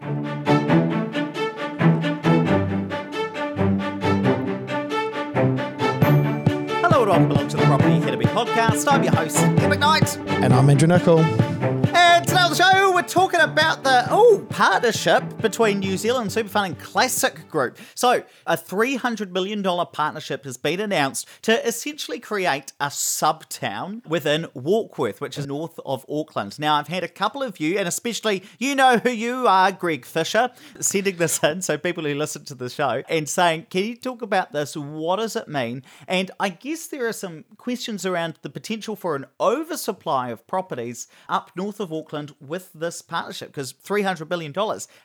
Hello and welcome to the Property Academy podcast. I'm your host, Ed McKnight. And I'm Andrew Nicol. Today on the show, we're talking about the oh partnership between New Zealand Superfund and Classic Group. So, a $300 million partnership has been announced to essentially create a sub town within Warkworth, which is north of Auckland. Now, I've had a couple of you, and especially you know who you are, Greg Fisher, sending this in. So, people who listen to the show and saying, Can you talk about this? What does it mean? And I guess there are some questions around the potential for an oversupply of properties up north of Auckland with this partnership because $300 billion,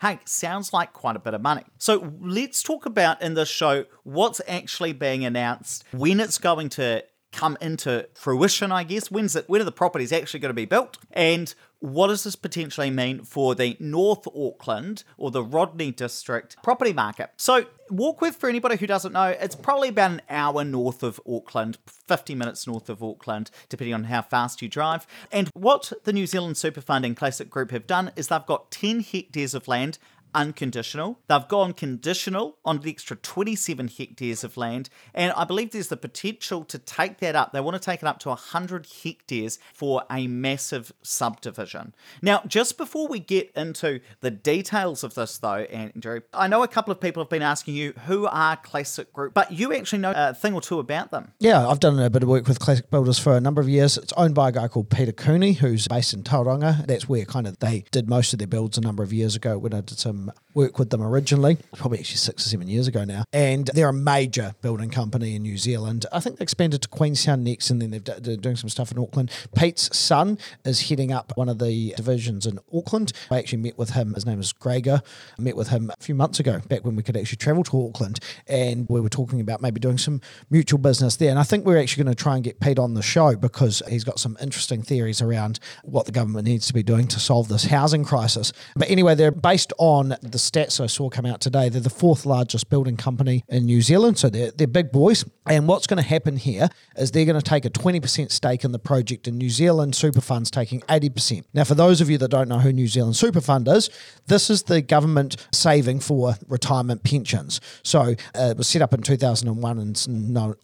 hey, sounds like quite a bit of money. So let's talk about in this show what's actually being announced, when it's going to come into fruition, I guess. When's it, when are the properties actually going to be built? And what does this potentially mean for the North Auckland or the Rodney District property market? So, Warkworth, for anybody who doesn't know, it's probably about an hour north of Auckland, 50 minutes north of Auckland, depending on how fast you drive. And what the New Zealand Superfund and Classic Group have done is they've got 10 hectares of land unconditional. They've gone conditional on the extra 27 hectares of land, and I believe there's the potential to take that up. They want to take it up to 100 hectares for a massive subdivision. Now, just before we get into the details of this, though, Andrew, I know a couple of people have been asking you who are Classic Group, but you actually know a thing or two about them. Yeah, I've done a bit of work with Classic Builders for a number of years. It's owned by a guy called Peter Cooney, who's based in Tauranga. That's where kind of they did most of their builds a number of years ago when I did some work with them originally, probably actually six or seven years ago now. And they're a major building company in New Zealand. I think they expanded to Queenstown next, and then they've they're doing some stuff in Auckland. Pete's son is heading up one of the divisions in Auckland. I actually met with him. His name is Gregor. I met with him a few months ago, back when we could actually travel to Auckland, and we were talking about maybe doing some mutual business there. And I think we're actually going to try and get Pete on the show because he's got some interesting theories around what the government needs to be doing to solve this housing crisis. But anyway, they're based on the stats I saw come out today. They're the fourth largest building company in New Zealand, so they're, they're big boys. And what's going to happen here is they're going to take a 20% stake in the project, in New Zealand Super Fund's taking 80%. Now, for those of you that don't know who New Zealand Super Fund is, this is the government saving for retirement pensions. So uh, it was set up in 2001 and it's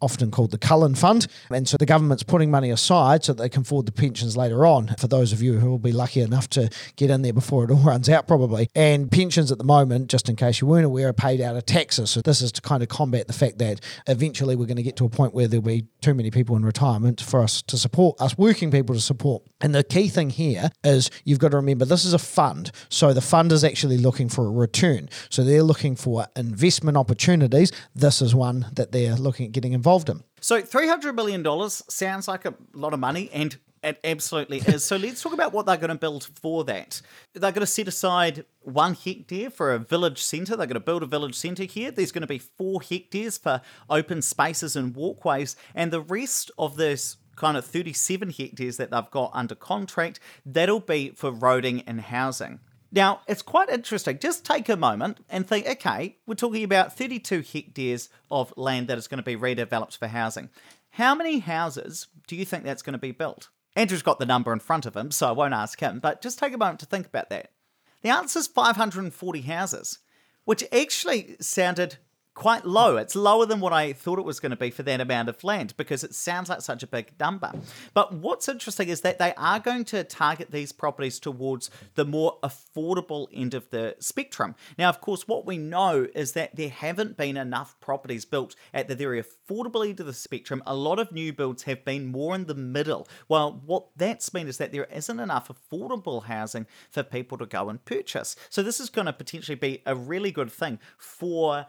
often called the Cullen Fund. And so the government's putting money aside so they can afford the pensions later on. For those of you who will be lucky enough to get in there before it all runs out, probably. And pensions at the moment, just in case you weren't aware, are paid out of taxes. So this is to kind of combat the fact that eventually we're going to get to a point where there'll be too many people in retirement for us to support, us working people to support. And the key thing here is you've got to remember this is a fund. So the fund is actually looking for a return. So they're looking for investment opportunities. This is one that they're looking at getting involved in. So $300 million sounds like a lot of money, and it absolutely is. So let's talk about what they're going to build for that. They're going to set aside one hectare for a village centre. They're going to build a village centre here. There's going to be four hectares for open spaces and walkways, and the rest of this kind of 37 hectares that they've got under contract, that'll be for roading and housing. Now, it's quite interesting. Just take a moment and think okay, we're talking about 32 hectares of land that is going to be redeveloped for housing. How many houses do you think that's going to be built? Andrew's got the number in front of him, so I won't ask him, but just take a moment to think about that. The answer is 540 houses, which actually sounded quite low. It's lower than what I thought it was going to be for that amount of land because it sounds like such a big number. But what's interesting is that they are going to target these properties towards the more affordable end of the spectrum. Now, of course, what we know is that there haven't been enough properties built at the very affordable end of the spectrum. A lot of new builds have been more in the middle. Well, what that's meant is that there isn't enough affordable housing for people to go and purchase. So this is going to potentially be a really good thing for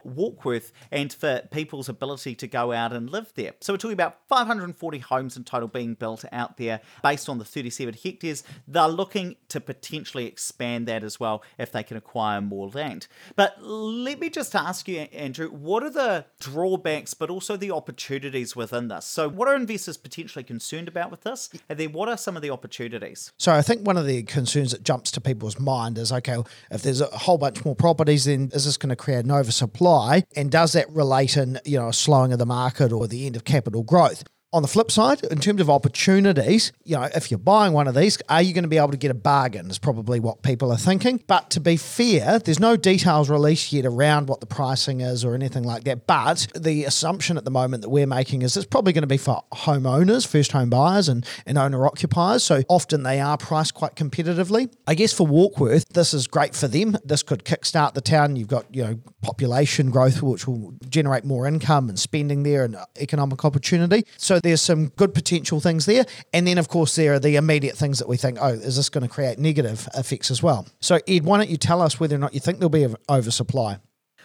And for people's ability to go out and live there. So we're talking about 540 homes in total being built out there based on the 37 hectares. They're looking to potentially expand that as well if they can acquire more land. But let me just ask you, Andrew, what are the drawbacks but also the opportunities within this? So, what are investors potentially concerned about with this? And then, what are some of the opportunities? So I think one of the concerns that jumps to people's mind is okay, if there's a whole bunch more properties, then is this going to create an oversupply? And does that relate in, you know, a slowing of the market or the end of capital growth? On the flip side, in terms of opportunities, you know, if you're buying one of these, are you going to be able to get a bargain? Is probably what people are thinking. But to be fair, there's no details released yet around what the pricing is or anything like that. But the assumption at the moment that we're making is it's probably going to be for homeowners, first home buyers, and, and owner occupiers. So often they are priced quite competitively. I guess for Warkworth, this is great for them. This could kickstart the town. You've got, you know, population growth, which will generate more income and spending there and economic opportunity. So there's some good potential things there. And then, of course, there are the immediate things that we think, oh, is this going to create negative effects as well? So, Ed, why don't you tell us whether or not you think there'll be an oversupply?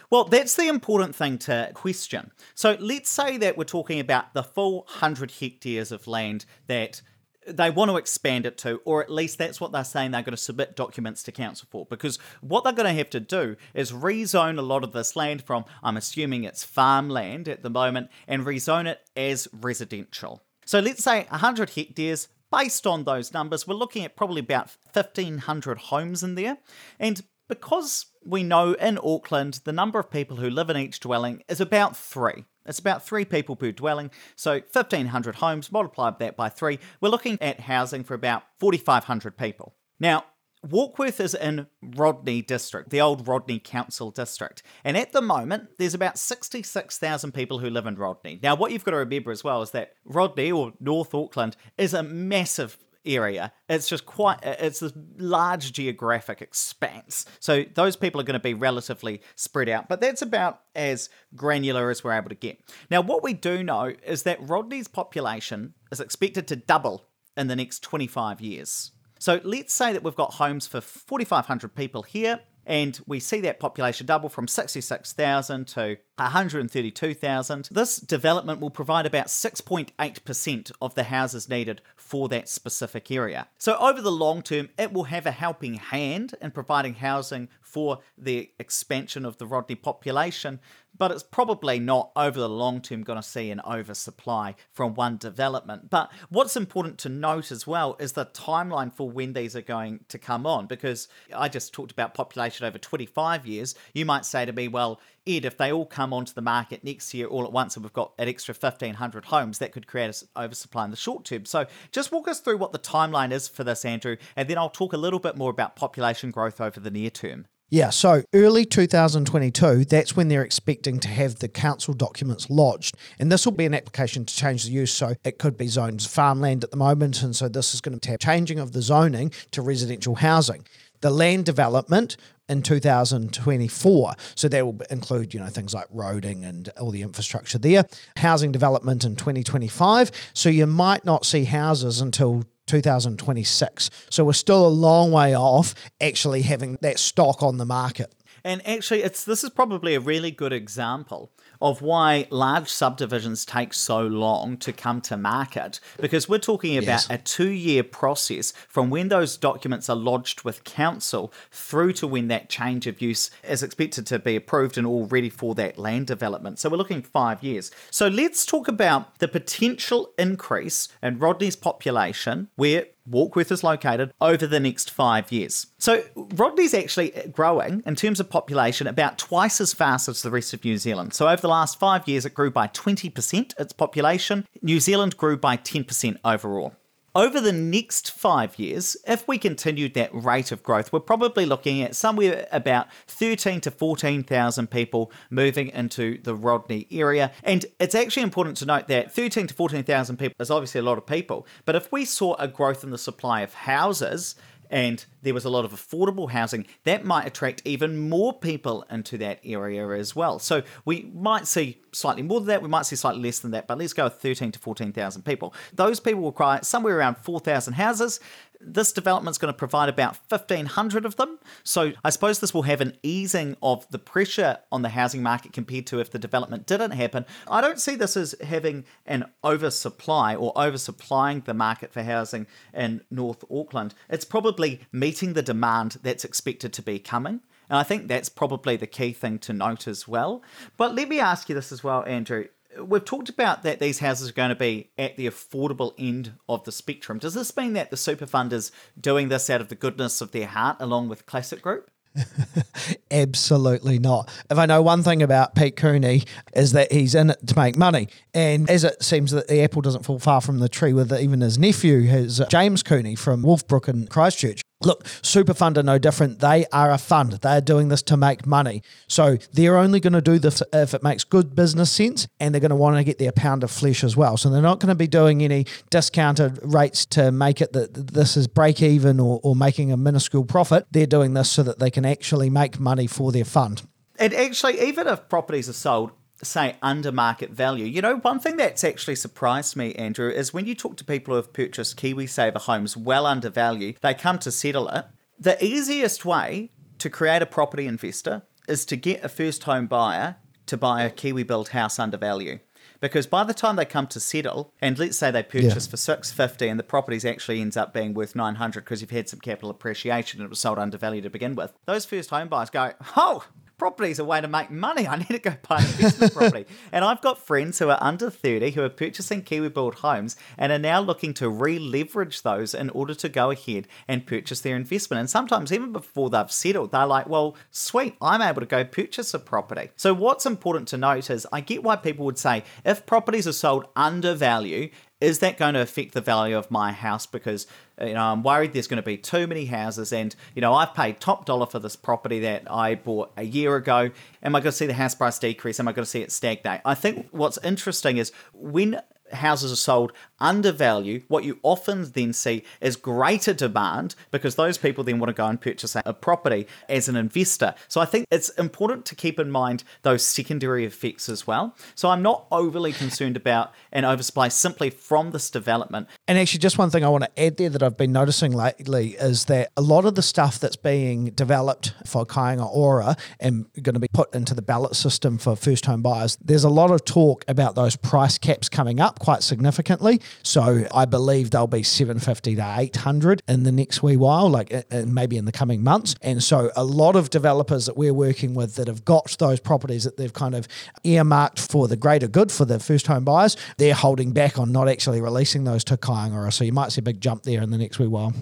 Well, that's the important thing to question. So let's say that we're talking about the full 100 hectares of land that they want to expand it to, or at least that's what they're saying they're going to submit documents to council for. Because what they're going to have to do is rezone a lot of this land from, I'm assuming it's farmland at the moment, and rezone it as residential. So let's say 100 hectares. Based on those numbers, we're looking at probably about 1,500 homes in there. And because we know in Auckland the number of people who live in each dwelling is about three. It's about three people per dwelling, so 1,500 homes, multiply that by three, we're looking at housing for about 4,500 people. Now, Warkworth is in Rodney District, the old Rodney Council District. And at the moment, there's about 66,000 people who live in Rodney. Now, what you've got to remember as well is that Rodney, or North Auckland, is a massive area. It's just quite, uh, it's a large geographic expanse. So those people are going to be relatively spread out, but that's about as granular as we're able to get. Now, what we do know is that Rodney's population is expected to double in the next 25 years. So let's say that we've got homes for 4,500 people here, and we see that population double from 66,000 to 132,000. This development will provide about 6.8% of the houses needed for that specific area. So, over the long term, it will have a helping hand in providing housing for the expansion of the Rodney population, but it's probably not over the long term going to see an oversupply from one development. But what's important to note as well is the timeline for when these are going to come on, because I just talked about population over 25 years. You might say to me, well, Ed, if they all come onto the market next year all at once and we've got an extra 1,500 homes, that could create an oversupply in the short term. So just walk us through what the timeline is for this, Andrew, and then I'll talk a little bit more about population growth over the near term. Yeah, so early 2022, that's when they're expecting to have the council documents lodged. And this will be an application to change the use. So it could be zoned farmland at the moment. And so this is going to have changing of the zoning to residential housing. The land development in 2024. So that will include, you know, things like roading and all the infrastructure there. Housing development in 2025. So you might not see houses until 2026. So we're still a long way off actually having that stock on the market. And actually, it's this is probably a really good example of why large subdivisions take so long to come to market because we're talking about yes. a two year process from when those documents are lodged with council through to when that change of use is expected to be approved and all ready for that land development. So we're looking five years. So let's talk about the potential increase in Rodney's population where Warkworth is located over the next five years. So Rodney's actually growing in terms of population about twice as fast as the rest of New Zealand. So over the last five years, it grew by 20% its population. New Zealand grew by 10% overall. Over the next five years, if we continued that rate of growth, we're probably looking at somewhere about 13 to 14,000 people moving into the Rodney area. And it's actually important to note that 13 to 14,000 people is obviously a lot of people, but if we saw a growth in the supply of houses, and there was a lot of affordable housing, that might attract even more people into that area as well. So we might see slightly more than that, we might see slightly less than that, but let's go with 13 to 14,000 people. Those people will require somewhere around 4,000 houses this development's going to provide about 1,500 of them. So I suppose this will have an easing of the pressure on the housing market compared to if the development didn't happen. I don't see this as having an oversupply or oversupplying the market for housing in North Auckland. It's probably meeting the demand that's expected to be coming. And I think that's probably the key thing to note as well. But let me ask you this as well, Andrew we've talked about that these houses are going to be at the affordable end of the spectrum. Does this mean that the super fund is doing this out of the goodness of their heart along with Classic Group? Absolutely not. If I know one thing about Pete Cooney is that he's in it to make money, and as it seems that the apple doesn't fall far from the tree with even his nephew, his uh, James Cooney from Wolfbrook in Christchurch. Look, super fund are no different. They are a fund. They're doing this to make money. So they're only going to do this if it makes good business sense and they're going to want to get their pound of flesh as well. So they're not going to be doing any discounted rates to make it that this is break even or, or making a minuscule profit. They're doing this so that they can actually make money for their fund. And actually, even if properties are sold say under market value. You know, one thing that's actually surprised me, Andrew, is when you talk to people who have purchased KiwiSaver homes well under value, they come to settle it. The easiest way to create a property investor is to get a first home buyer to buy a KiwiBuild house under value. Because by the time they come to settle, and let's say they purchase yeah. for six fifty, and the property actually ends up being worth nine hundred because you've had some capital appreciation and it was sold undervalued to begin with, those first home buyers go, "Oh, property is a way to make money. I need to go buy an investment property. And I've got friends who are under 30 who are purchasing KiwiBuild homes and are now looking to re leverage those in order to go ahead and purchase their investment. And sometimes, even before they've settled, they're like, well, sweet, I'm able to go purchase a property. So, what's important to note is I get why people would say if properties are sold under value, is that going to affect the value of my house? Because you know I'm worried there's going to be too many houses and you know I've paid top dollar for this property that I bought a year ago. Am I going to see the house price decrease? Am I going to see it stagnate? I think what's interesting is when houses are sold under value, what you often then see is greater demand because those people then want to go and purchase a property as an investor. So I think it's important to keep in mind those secondary effects as well. So I'm not overly concerned about an oversupply simply from this development. And actually, just one thing I want to add there that I've been noticing lately is that a lot of the stuff that's being developed for Kāinga Ora and going to be put into the ballot system for first home buyers, there's a lot of talk about those price caps coming up quite significantly. So I believe they'll be 750 to 800 in the next wee while, like uh, uh, maybe in the coming months. And so a lot of developers that we're working with that have got those properties that they've kind of earmarked for the greater good for the first home buyers, they're holding back on not actually releasing those to Kāinga. So you might see a big jump there in the next wee while.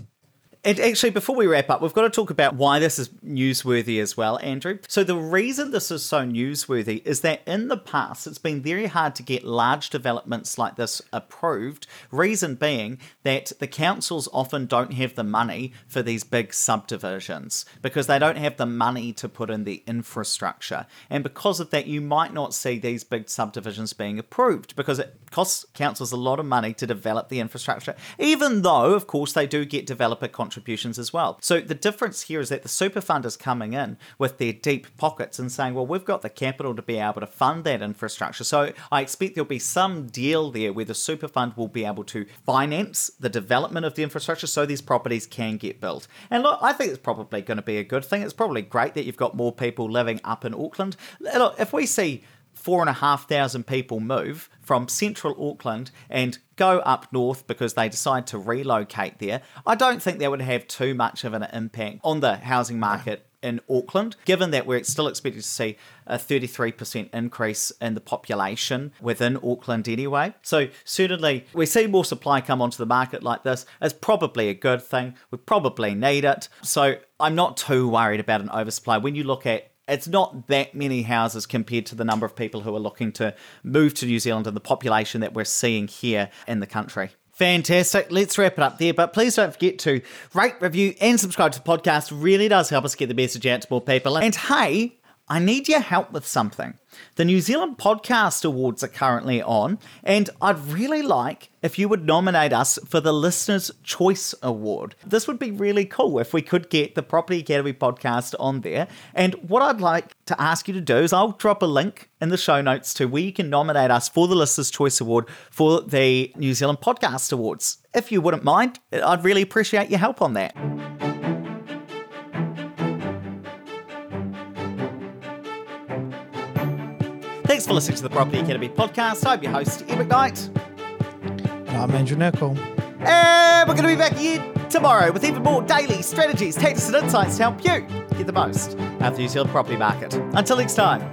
And actually, before we wrap up, we've got to talk about why this is newsworthy as well, Andrew. So, the reason this is so newsworthy is that in the past, it's been very hard to get large developments like this approved. Reason being that the councils often don't have the money for these big subdivisions because they don't have the money to put in the infrastructure. And because of that, you might not see these big subdivisions being approved because it costs councils a lot of money to develop the infrastructure, even though, of course, they do get developer contributions contributions as well. So the difference here is that the super fund is coming in with their deep pockets and saying, well, we've got the capital to be able to fund that infrastructure. So I expect there'll be some deal there where the super fund will be able to finance the development of the infrastructure so these properties can get built. And look, I think it's probably going to be a good thing. It's probably great that you've got more people living up in Auckland. Look, if we see four and a half thousand people move from central Auckland and go up north because they decide to relocate there, I don't think that would have too much of an impact on the housing market in Auckland, given that we're still expected to see a 33% increase in the population within Auckland anyway. So, certainly, we see more supply come onto the market like this. It's probably a good thing. We probably need it. So, I'm not too worried about an oversupply. When you look at it's not that many houses compared to the number of people who are looking to move to New Zealand and the population that we're seeing here in the country. Fantastic. Let's wrap it up there. But please don't forget to rate, review, and subscribe to the podcast. Really does help us get the message out to more people. And hey, I need your help with something. The New Zealand Podcast Awards are currently on, and I'd really like if you would nominate us for the Listener's Choice Award. This would be really cool if we could get the Property Academy podcast on there. And what I'd like to ask you to do is I'll drop a link in the show notes to where you can nominate us for the Listener's Choice Award for the New Zealand Podcast Awards. If you wouldn't mind, I'd really appreciate your help on that. For listening to the Property Academy podcast. I'm your host, Ed McKnight. And I'm Andrew Nicol. And we're going to be back here tomorrow with even more daily strategies, tactics, and insights to help you get the most out of the New Zealand property market. Until next time.